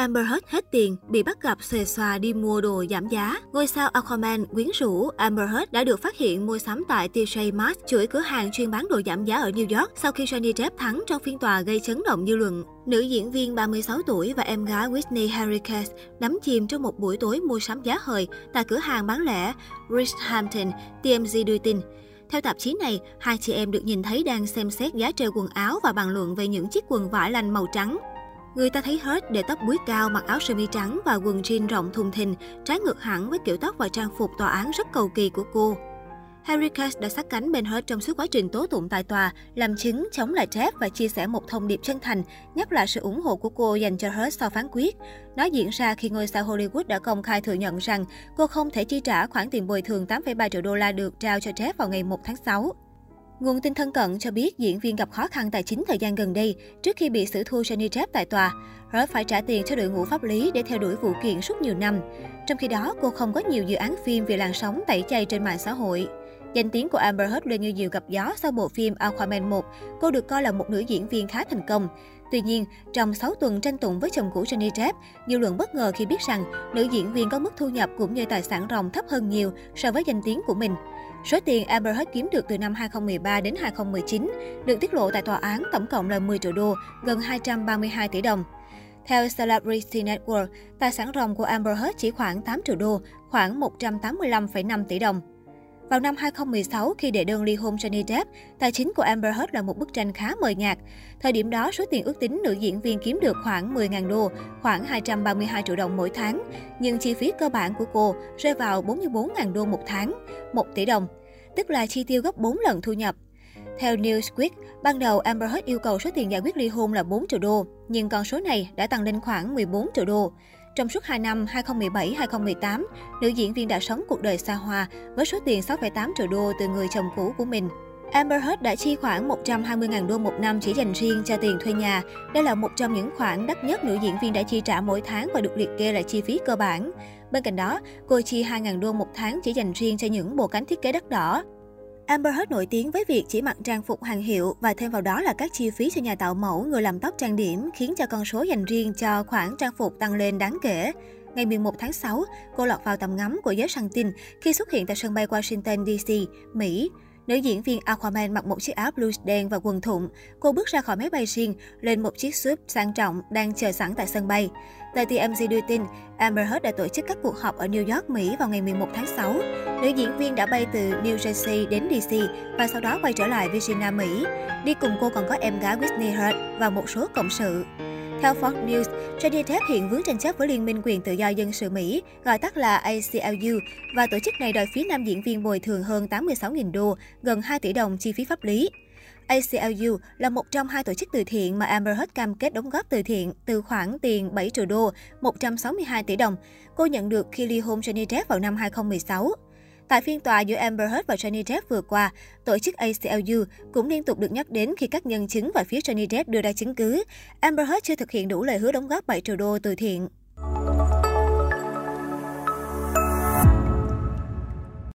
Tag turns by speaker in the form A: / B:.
A: Amber Heard hết tiền, bị bắt gặp xề xòa đi mua đồ giảm giá. Ngôi sao Aquaman quyến rũ Amber Heard đã được phát hiện mua sắm tại TJ Maxx, chuỗi cửa hàng chuyên bán đồ giảm giá ở New York sau khi Johnny Depp thắng trong phiên tòa gây chấn động dư luận. Nữ diễn viên 36 tuổi và em gái Whitney Harriet đắm chìm trong một buổi tối mua sắm giá hời tại cửa hàng bán lẻ Richhampton, TMZ đưa tin. Theo tạp chí này, hai chị em được nhìn thấy đang xem xét giá treo quần áo và bàn luận về những chiếc quần vải lành màu trắng Người ta thấy hết để tóc búi cao, mặc áo sơ mi trắng và quần jean rộng thùng thình, trái ngược hẳn với kiểu tóc và trang phục tòa án rất cầu kỳ của cô. Harry Cash đã sát cánh bên hết trong suốt quá trình tố tụng tại tòa, làm chứng chống lại Jeff và chia sẻ một thông điệp chân thành, nhắc lại sự ủng hộ của cô dành cho Heard sau phán quyết. Nó diễn ra khi ngôi sao Hollywood đã công khai thừa nhận rằng cô không thể chi trả khoản tiền bồi thường 8,3 triệu đô la được trao cho Jeff vào ngày 1 tháng 6. Nguồn tin thân cận cho biết diễn viên gặp khó khăn tài chính thời gian gần đây trước khi bị xử thua Johnny Depp tại tòa. Rớt phải trả tiền cho đội ngũ pháp lý để theo đuổi vụ kiện suốt nhiều năm. Trong khi đó, cô không có nhiều dự án phim vì làn sóng tẩy chay trên mạng xã hội. Danh tiếng của Amber Heard lên như diều gặp gió sau bộ phim Aquaman 1. Cô được coi là một nữ diễn viên khá thành công. Tuy nhiên, trong 6 tuần tranh tụng với chồng cũ Johnny Depp, dư luận bất ngờ khi biết rằng nữ diễn viên có mức thu nhập cũng như tài sản ròng thấp hơn nhiều so với danh tiếng của mình. Số tiền Amber Heard kiếm được từ năm 2013 đến 2019 được tiết lộ tại tòa án tổng cộng là 10 triệu đô, gần 232 tỷ đồng. Theo Celebrity Network, tài sản ròng của Amber Heard chỉ khoảng 8 triệu đô, khoảng 185,5 tỷ đồng. Vào năm 2016, khi đệ đơn ly hôn Johnny Depp, tài chính của Amber Heard là một bức tranh khá mờ nhạt. Thời điểm đó, số tiền ước tính nữ diễn viên kiếm được khoảng 10.000 đô, khoảng 232 triệu đồng mỗi tháng. Nhưng chi phí cơ bản của cô rơi vào 44.000 đô một tháng, 1 tỷ đồng, tức là chi tiêu gấp 4 lần thu nhập. Theo Newsweek, ban đầu Amber Heard yêu cầu số tiền giải quyết ly hôn là 4 triệu đô, nhưng con số này đã tăng lên khoảng 14 triệu đô. Trong suốt 2 năm 2017-2018, nữ diễn viên đã sống cuộc đời xa hoa với số tiền 6,8 triệu đô từ người chồng cũ của mình. Amber Heard đã chi khoảng 120.000 đô một năm chỉ dành riêng cho tiền thuê nhà. Đây là một trong những khoản đắt nhất nữ diễn viên đã chi trả mỗi tháng và được liệt kê là chi phí cơ bản. Bên cạnh đó, cô chi 2.000 đô một tháng chỉ dành riêng cho những bộ cánh thiết kế đắt đỏ. Amber Heard nổi tiếng với việc chỉ mặc trang phục hàng hiệu và thêm vào đó là các chi phí cho nhà tạo mẫu, người làm tóc trang điểm khiến cho con số dành riêng cho khoản trang phục tăng lên đáng kể. Ngày 11 tháng 6, cô lọt vào tầm ngắm của giới săn tin khi xuất hiện tại sân bay Washington DC, Mỹ. Nữ diễn viên Aquaman mặc một chiếc áo blues đen và quần thụng. Cô bước ra khỏi máy bay riêng, lên một chiếc súp sang trọng đang chờ sẵn tại sân bay. Tờ TMZ đưa tin, Amber Heard đã tổ chức các cuộc họp ở New York, Mỹ vào ngày 11 tháng 6. Nữ diễn viên đã bay từ New Jersey đến DC và sau đó quay trở lại Virginia, Mỹ. Đi cùng cô còn có em gái Whitney Heard và một số cộng sự. Theo Fox News, Johnny Depp hiện vướng tranh chấp với Liên minh quyền tự do dân sự Mỹ, gọi tắt là ACLU, và tổ chức này đòi phía nam diễn viên bồi thường hơn 86.000 đô, gần 2 tỷ đồng chi phí pháp lý. ACLU là một trong hai tổ chức từ thiện mà Amber Heard cam kết đóng góp từ thiện từ khoản tiền 7 triệu đô, 162 tỷ đồng. Cô nhận được khi ly hôn Johnny Depp vào năm 2016. Tại phiên tòa giữa Amber Heard và Johnny Depp vừa qua, tổ chức ACLU cũng liên tục được nhắc đến khi các nhân chứng và phía Johnny Depp đưa ra chứng cứ. Amber Heard chưa thực hiện đủ lời hứa đóng góp 7 triệu đô từ thiện.